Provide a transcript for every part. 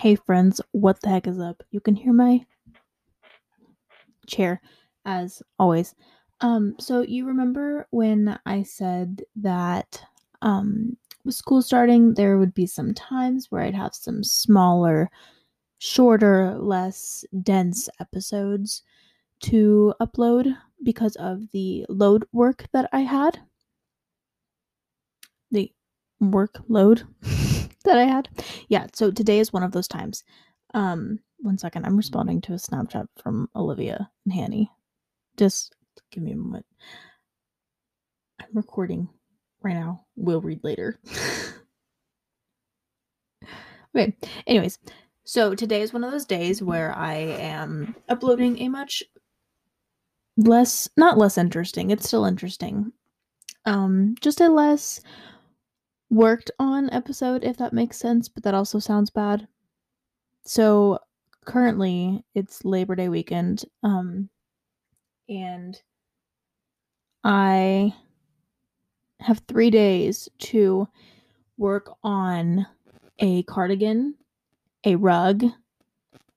Hey friends, what the heck is up? You can hear my chair as always. Um so you remember when I said that um with school starting there would be some times where I'd have some smaller, shorter, less dense episodes to upload because of the load work that I had. The workload that I had. Yeah, so today is one of those times. Um, one second, I'm responding to a Snapchat from Olivia and Hanny. Just give me a moment. I'm recording right now. We'll read later. okay, anyways, so today is one of those days where I am uploading a much less, not less interesting, it's still interesting. Um, just a less worked on episode, if that makes sense, but that also sounds bad. So currently it's Labor Day weekend. Um and I have three days to work on a cardigan, a rug,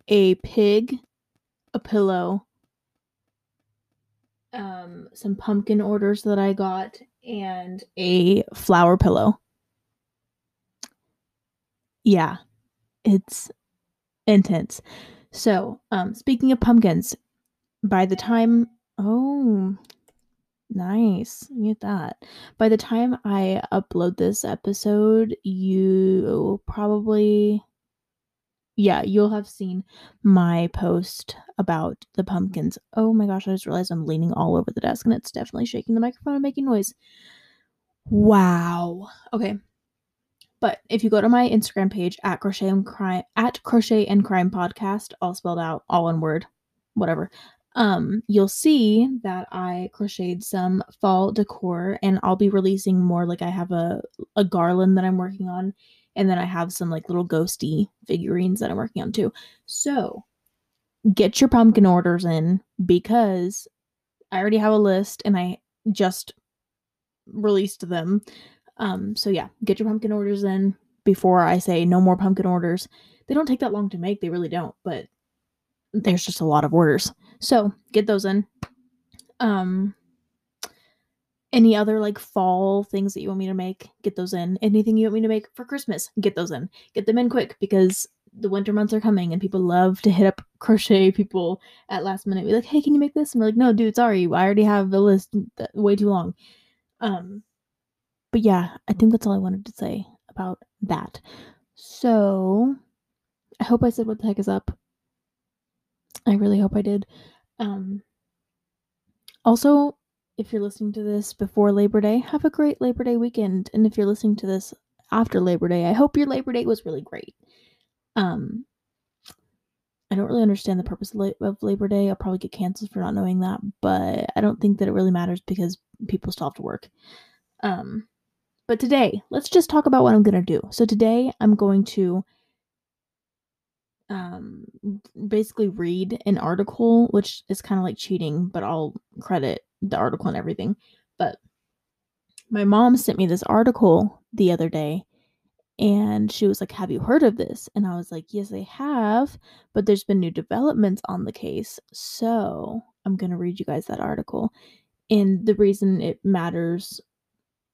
a pig, a pillow, um, some pumpkin orders that I got, and a flower pillow yeah, it's intense. So, um, speaking of pumpkins, by the time, oh, nice, get that. By the time I upload this episode, you probably, yeah, you'll have seen my post about the pumpkins. Oh my gosh, I just realized I'm leaning all over the desk and it's definitely shaking the microphone and making noise. Wow. Okay, but if you go to my Instagram page at crochet and crime at crochet and crime podcast, all spelled out, all one word, whatever. Um, you'll see that I crocheted some fall decor and I'll be releasing more like I have a a garland that I'm working on and then I have some like little ghosty figurines that I'm working on too. So, get your pumpkin orders in because I already have a list and I just released them. Um, so yeah, get your pumpkin orders in before I say no more pumpkin orders. They don't take that long to make, they really don't, but there's just a lot of orders. So get those in. Um any other like fall things that you want me to make, get those in. Anything you want me to make for Christmas, get those in. Get them in quick because the winter months are coming and people love to hit up crochet people at last minute. Be like, hey, can you make this? And we're like, no, dude, sorry, I already have the list way too long. Um, but yeah, I think that's all I wanted to say about that. So I hope I said what the heck is up. I really hope I did. Um, also, if you're listening to this before Labor Day, have a great Labor Day weekend. And if you're listening to this after Labor Day, I hope your Labor Day was really great. Um, I don't really understand the purpose of Labor Day. I'll probably get canceled for not knowing that, but I don't think that it really matters because people still have to work. Um, but today, let's just talk about what I'm going to do. So today, I'm going to um basically read an article which is kind of like cheating but I'll credit the article and everything. But my mom sent me this article the other day and she was like have you heard of this? And I was like yes I have but there's been new developments on the case so I'm going to read you guys that article. And the reason it matters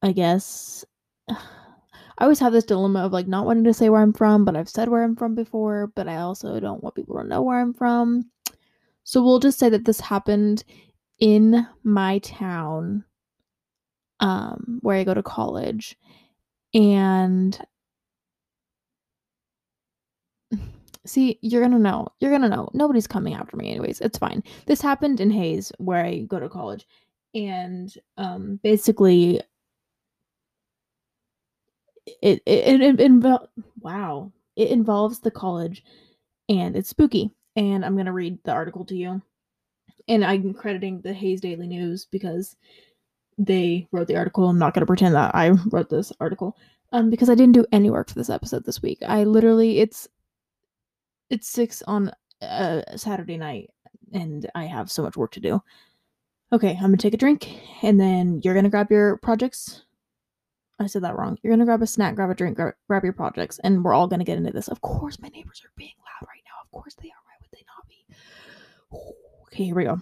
I guess I always have this dilemma of like not wanting to say where I'm from, but I've said where I'm from before, but I also don't want people to know where I'm from. So we'll just say that this happened in my town um where I go to college and See, you're gonna know. You're gonna know. Nobody's coming after me anyways. It's fine. This happened in Hays where I go to college. And um basically it it, it, it wow. It involves the college and it's spooky. And i'm going to read the article to you. And i'm crediting the Hays daily news because they wrote the article. I'm not going to pretend that i wrote this article um because i didn't do any work for this episode this week. I literally it's it's six on a saturday night and i have so much work to do. Okay i'm gonna take a drink and then you're gonna grab your projects I said that wrong. You're gonna grab a snack, grab a drink, grab, grab your projects, and we're all gonna get into this. Of course, my neighbors are being loud right now. Of course they are. Why would they not be? Okay, here we go.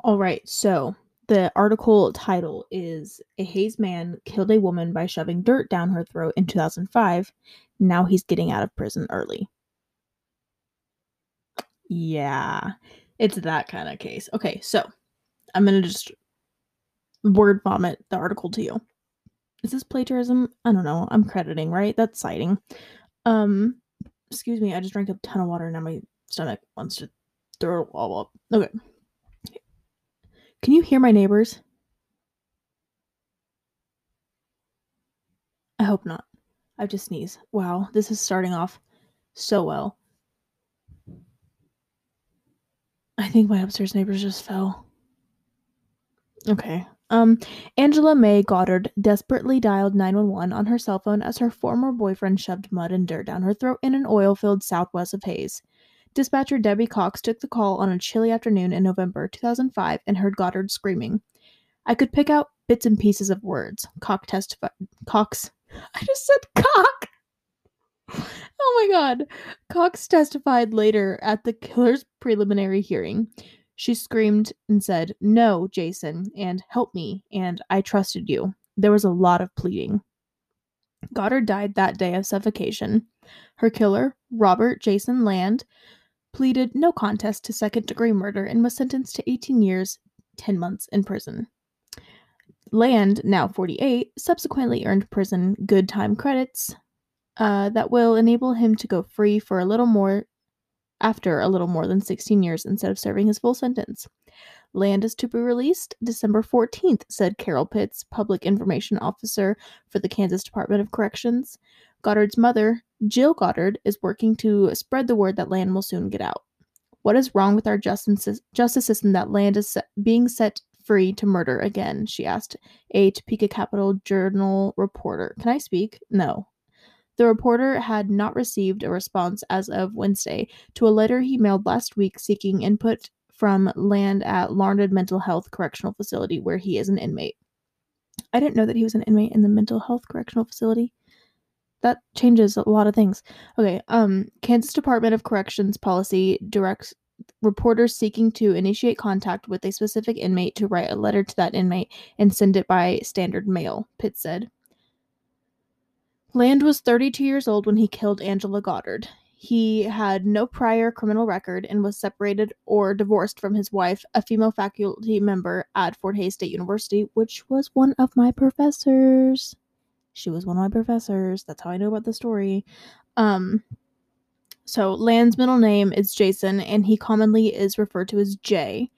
All right, so the article title is A Hays Man Killed a Woman by Shoving Dirt Down Her Throat in 2005. Now he's getting out of prison early. Yeah, it's that kind of case. Okay, so I'm going to just word vomit the article to you. Is this plagiarism? I don't know. I'm crediting, right? That's citing. Um, excuse me, I just drank a ton of water and now my stomach wants to throw it all up. Okay. Can you hear my neighbors? I hope not. I've just sneezed. Wow, this is starting off so well. I think my upstairs neighbors just fell. Okay. Um, Angela May Goddard desperately dialed 911 on her cell phone as her former boyfriend shoved mud and dirt down her throat in an oil field southwest of Hays. Dispatcher Debbie Cox took the call on a chilly afternoon in November 2005 and heard Goddard screaming. I could pick out bits and pieces of words. Cox testified. Cox. I just said cock. Oh my god. Cox testified later at the killer's preliminary hearing. She screamed and said, No, Jason, and help me, and I trusted you. There was a lot of pleading. Goddard died that day of suffocation. Her killer, Robert Jason Land, pleaded no contest to second degree murder and was sentenced to 18 years, 10 months in prison. Land, now 48, subsequently earned prison good time credits uh, that will enable him to go free for a little more after a little more than 16 years instead of serving his full sentence. Land is to be released December 14th, said Carol Pitts, public information officer for the Kansas Department of Corrections. Goddard's mother, Jill Goddard, is working to spread the word that Land will soon get out. What is wrong with our justice, system that Land is being set free to murder again? She asked a Topeka Capital Journal reporter. Can I speak? No. The reporter had not received a response as of Wednesday to a letter he mailed last week seeking input from Land at Larned Mental Health Correctional Facility, where he is an inmate. I didn't know that he was an inmate in the mental health correctional facility. That changes a lot of things. Okay, um, Kansas Department of Corrections policy directs reporters seeking to initiate contact with a specific inmate to write a letter to that inmate and send it by standard mail, Pitt said. Land was 32 years old when he killed Angela Goddard. He had no prior criminal record and was separated or divorced from his wife, a female faculty member at Fort Hays State University, which was one of my professors. She was one of my professors. That's how I know about the story. Um, so Land's middle name is Jason, and he commonly is referred to as Jay.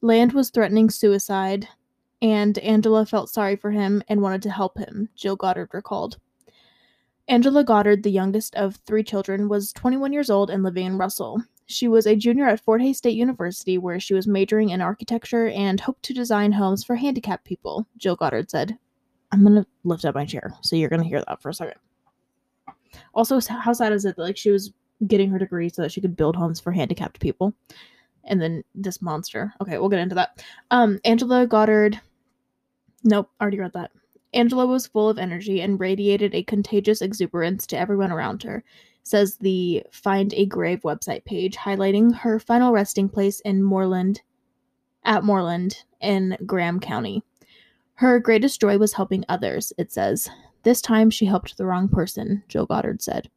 Land was threatening suicide, and Angela felt sorry for him and wanted to help him, Jill Goddard recalled. Angela Goddard, the youngest of three children, was 21 years old and living in Russell. She was a junior at Fort Hays State University, where she was majoring in architecture and hoped to design homes for handicapped people, Jill Goddard said. I'm gonna lift up my chair, so you're gonna hear that for a second. Also, how sad is it that like she was getting her degree so that she could build homes for handicapped people? And then this monster. Okay, we'll get into that. Um, Angela Goddard. Nope, already read that. Angela was full of energy and radiated a contagious exuberance to everyone around her, says the Find a Grave website page, highlighting her final resting place in Morland, at Morland in Graham County. Her greatest joy was helping others, it says. This time she helped the wrong person, Joe Goddard said.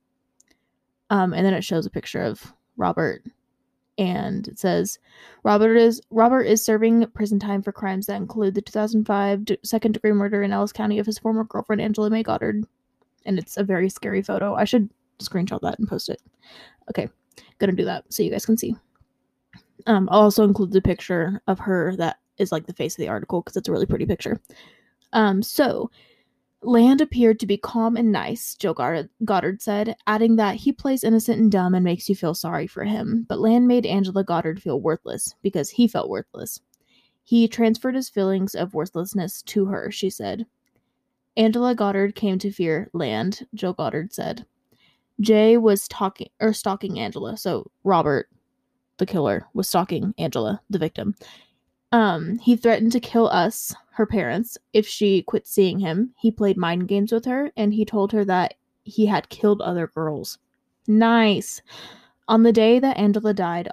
Um, and then it shows a picture of Robert and it says Robert is Robert is serving prison time for crimes that include the 2005 second degree murder in Ellis County of his former girlfriend Angela May Goddard, and it's a very scary photo. I should screenshot that and post it. Okay, gonna do that so you guys can see. Um, I'll also include the picture of her that is like the face of the article because it's a really pretty picture. Um, so Land appeared to be calm and nice, Joe Goddard said, adding that he plays innocent and dumb and makes you feel sorry for him. But Land made Angela Goddard feel worthless because he felt worthless. He transferred his feelings of worthlessness to her, she said. Angela Goddard came to fear Land, Joe Goddard said. Jay was talking or stalking Angela, so Robert, the killer, was stalking Angela, the victim. Um, he threatened to kill us, her parents, if she quit seeing him. He played mind games with her and he told her that he had killed other girls. Nice. On the day that Angela died,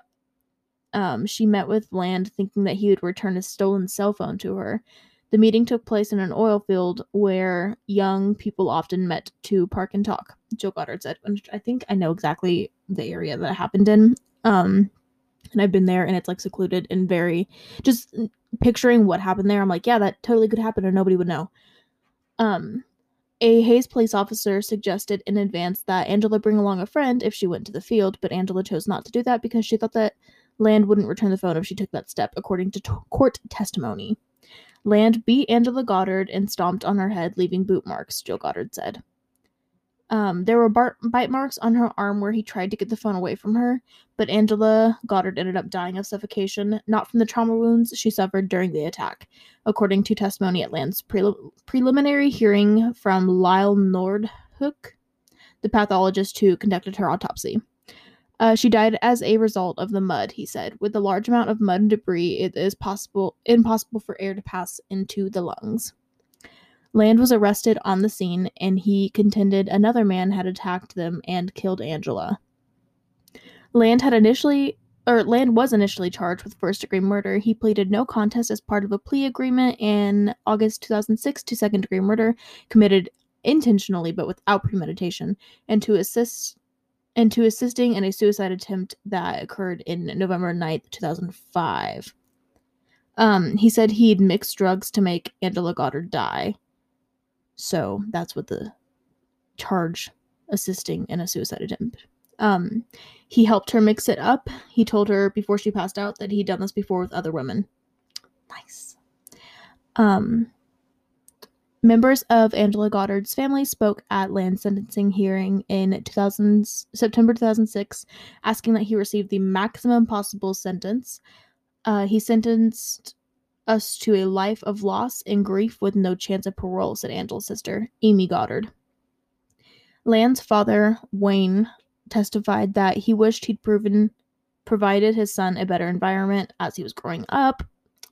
um, she met with Land thinking that he would return his stolen cell phone to her. The meeting took place in an oil field where young people often met to park and talk. Joe Goddard said, I think I know exactly the area that happened in. Um, and I've been there and it's like secluded and very just picturing what happened there. I'm like, yeah, that totally could happen and nobody would know. Um, a Hays police officer suggested in advance that Angela bring along a friend if she went to the field, but Angela chose not to do that because she thought that Land wouldn't return the phone if she took that step, according to t- court testimony. Land beat Angela Goddard and stomped on her head, leaving boot marks, Jill Goddard said. Um, there were bar- bite marks on her arm where he tried to get the phone away from her, but Angela Goddard ended up dying of suffocation, not from the trauma wounds she suffered during the attack, according to testimony at Land's pre- preliminary hearing from Lyle Noordhoek, the pathologist who conducted her autopsy. Uh, she died as a result of the mud, he said. With a large amount of mud and debris, it is possible impossible for air to pass into the lungs. Land was arrested on the scene, and he contended another man had attacked them and killed Angela. Land had initially or Land was initially charged with first degree murder. He pleaded no contest as part of a plea agreement in August 2006 to second degree murder committed intentionally but without premeditation and to assist and to assisting in a suicide attempt that occurred in November 9th, 2005. Um, he said he'd mixed drugs to make Angela Goddard die. So that's what the charge assisting in a suicide attempt. Um, he helped her mix it up. He told her before she passed out that he'd done this before with other women. Nice. Um, members of Angela Goddard's family spoke at Land sentencing hearing in 2000, September 2006, asking that he receive the maximum possible sentence. Uh, he sentenced us to a life of loss and grief with no chance of parole, said Angela's sister, Amy Goddard. Land's father, Wayne, testified that he wished he'd proven provided his son a better environment as he was growing up,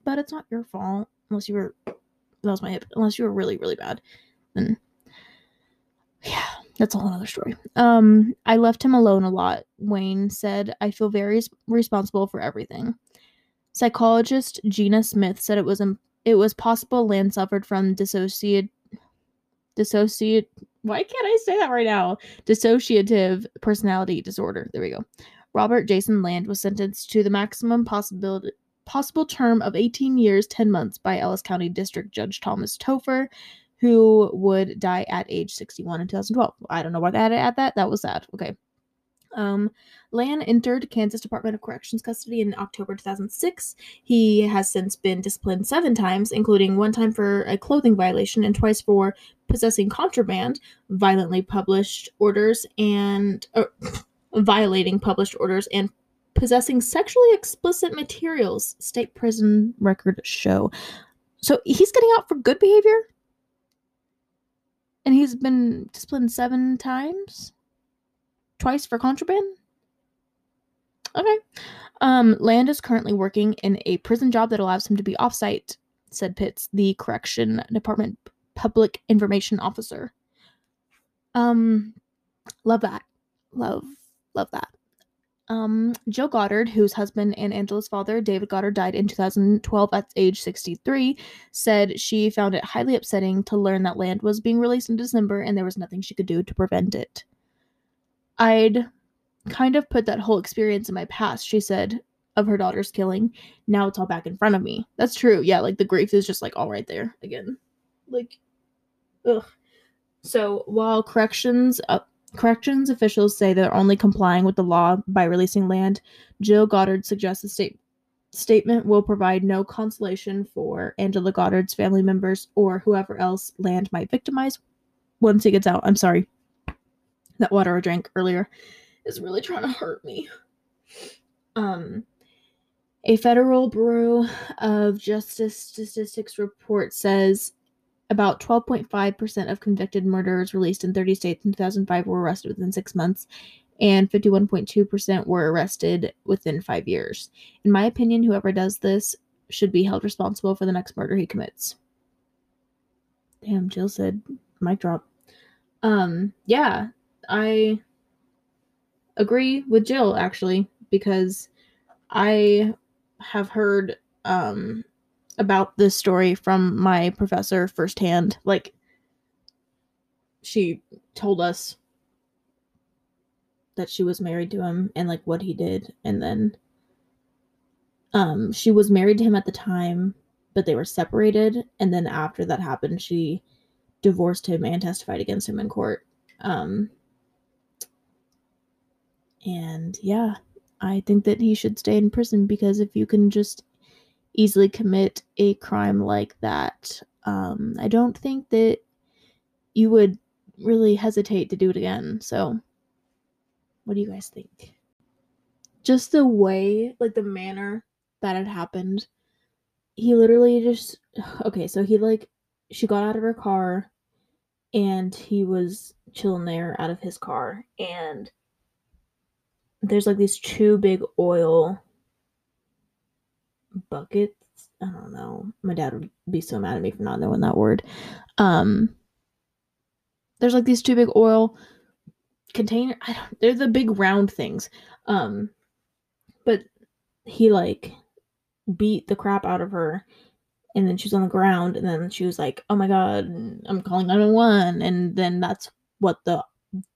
but it's not your fault unless you were that was my hip unless you were really really bad. Then yeah, that's a whole other story. Um, I left him alone a lot. Wayne said, "I feel very responsible for everything." Psychologist Gina Smith said it was Im- it was possible Land suffered from dissociate dissociate why can't I say that right now? Dissociative personality disorder. There we go. Robert Jason Land was sentenced to the maximum possibility possible term of 18 years 10 months by Ellis County District Judge Thomas Toepfer, who would die at age 61 in 2012. I don't know why they had to add that. That was sad. Okay. Um, Land entered Kansas Department of Corrections custody in October 2006. He has since been disciplined seven times, including one time for a clothing violation and twice for possessing contraband, violently published orders, and uh, violating published orders, and possessing sexually explicit materials. State prison record show. So he's getting out for good behavior, and he's been disciplined seven times twice for contraband. Okay. Um, Land is currently working in a prison job that allows him to be offsite, said Pitts, the correction department public information officer. Um, love that. Love, love that. Um, Jill Goddard, whose husband and Angela's father, David Goddard, died in 2012 at age 63, said she found it highly upsetting to learn that Land was being released in December and there was nothing she could do to prevent it. I'd kind of put that whole experience in my past, she said, of her daughter's killing. Now it's all back in front of me. That's true. Yeah, like the grief is just like all right there again. Like, ugh. So while corrections uh, corrections officials say they're only complying with the law by releasing land, Jill Goddard suggests the state statement will provide no consolation for Angela Goddard's family members or whoever else land might victimize once he gets out. I'm sorry that water I drank earlier is really trying to hurt me. Um, a Federal Bureau of Justice statistics report says about 12.5% of convicted murderers released in 30 states in 2005 were arrested within six months, and 51.2% were arrested within five years. In my opinion, whoever does this should be held responsible for the next murder he commits. Damn, Jill said mic drop. Um, yeah, I agree with Jill actually because I have heard um about this story from my professor firsthand. Like she told us that she was married to him and like what he did. And then um she was married to him at the time but they were separated. And then after that happened she divorced him and testified against him in court. Um and yeah i think that he should stay in prison because if you can just easily commit a crime like that um i don't think that you would really hesitate to do it again. So what do you guys think? Just the way like the manner that it happened he literally just okay so he like she got out of her car and he was chilling there out of his car. And there's like these two big oil buckets. I don't know. My dad would be so mad at me for not knowing that word. Um there's like these two big oil container. I don't, they're the big round things. Um but he like beat the crap out of her and then she was on the ground and then she was like oh my god i'm calling 911 and then that's what the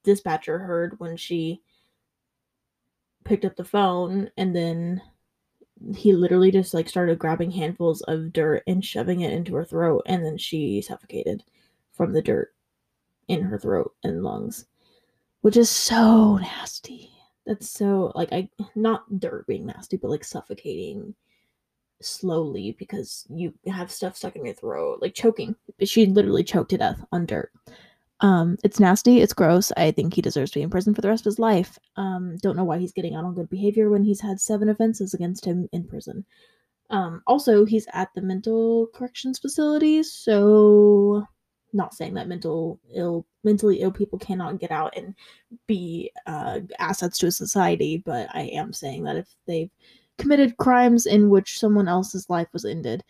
dispatcher heard when she picked up the phone and then he literally just like started grabbing handfuls of dirt and shoving it into her throat and then she suffocated from the dirt in her throat and lungs which is so nasty that's so like i not dirt being nasty but like suffocating slowly because you have stuff stuck in your throat, like choking. She literally choked to death on dirt. Um, it's nasty. It's gross. I think he deserves to be in prison for the rest of his life. Um, don't know why he's getting out on good behavior when he's had seven offenses against him in prison. Um, also, he's at the mental corrections facility, so not saying that mental ill mentally ill people cannot get out and be uh, assets to a society, but I am saying that if they've committed crimes in which someone else's life was ended,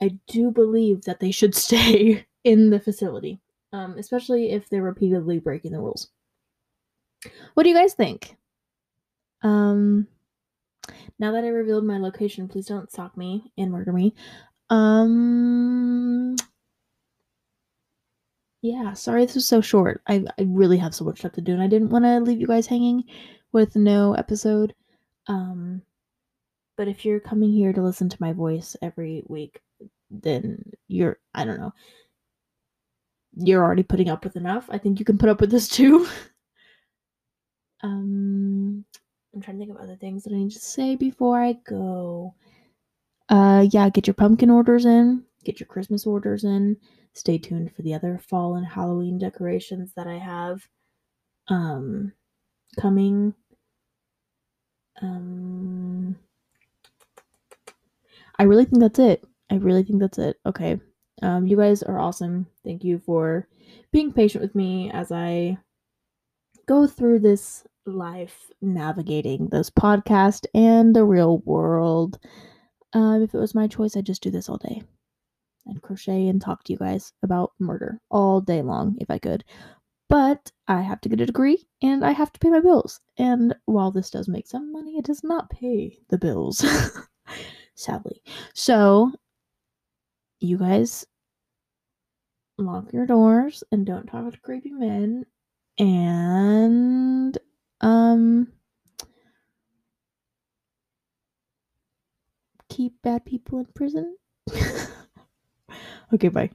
I do believe that they should stay in the facility, um, especially if they're repeatedly breaking the rules. What do you guys think? Um, now that I revealed my location, please don't stalk me and murder me. Um, yeah, sorry this was so short. I, I really have so much stuff to do, and I didn't want to leave you guys hanging with no episode. Um, but if you're coming here to listen to my voice every week, then you're, I don't know, you're already putting up with enough. I think you can put up with this too. um, I'm trying to think of other things that I need to say before I go. Uh, yeah, get your pumpkin orders in, get your Christmas orders in. Stay tuned for the other fall and Halloween decorations that I have um coming. Um I really think that's it. I really think that's it. Okay. Um, you guys are awesome. Thank you for being patient with me as I go through this life navigating this podcast and the real world. Um, if it was my choice, I'd just do this all day. I'd crochet and talk to you guys about murder all day long if I could. But I have to get a degree and I have to pay my bills. And while this does make some money, it does not pay the bills. sadly. So, you guys lock your doors and don't talk to creepy men and um keep bad people in prison. okay, bye.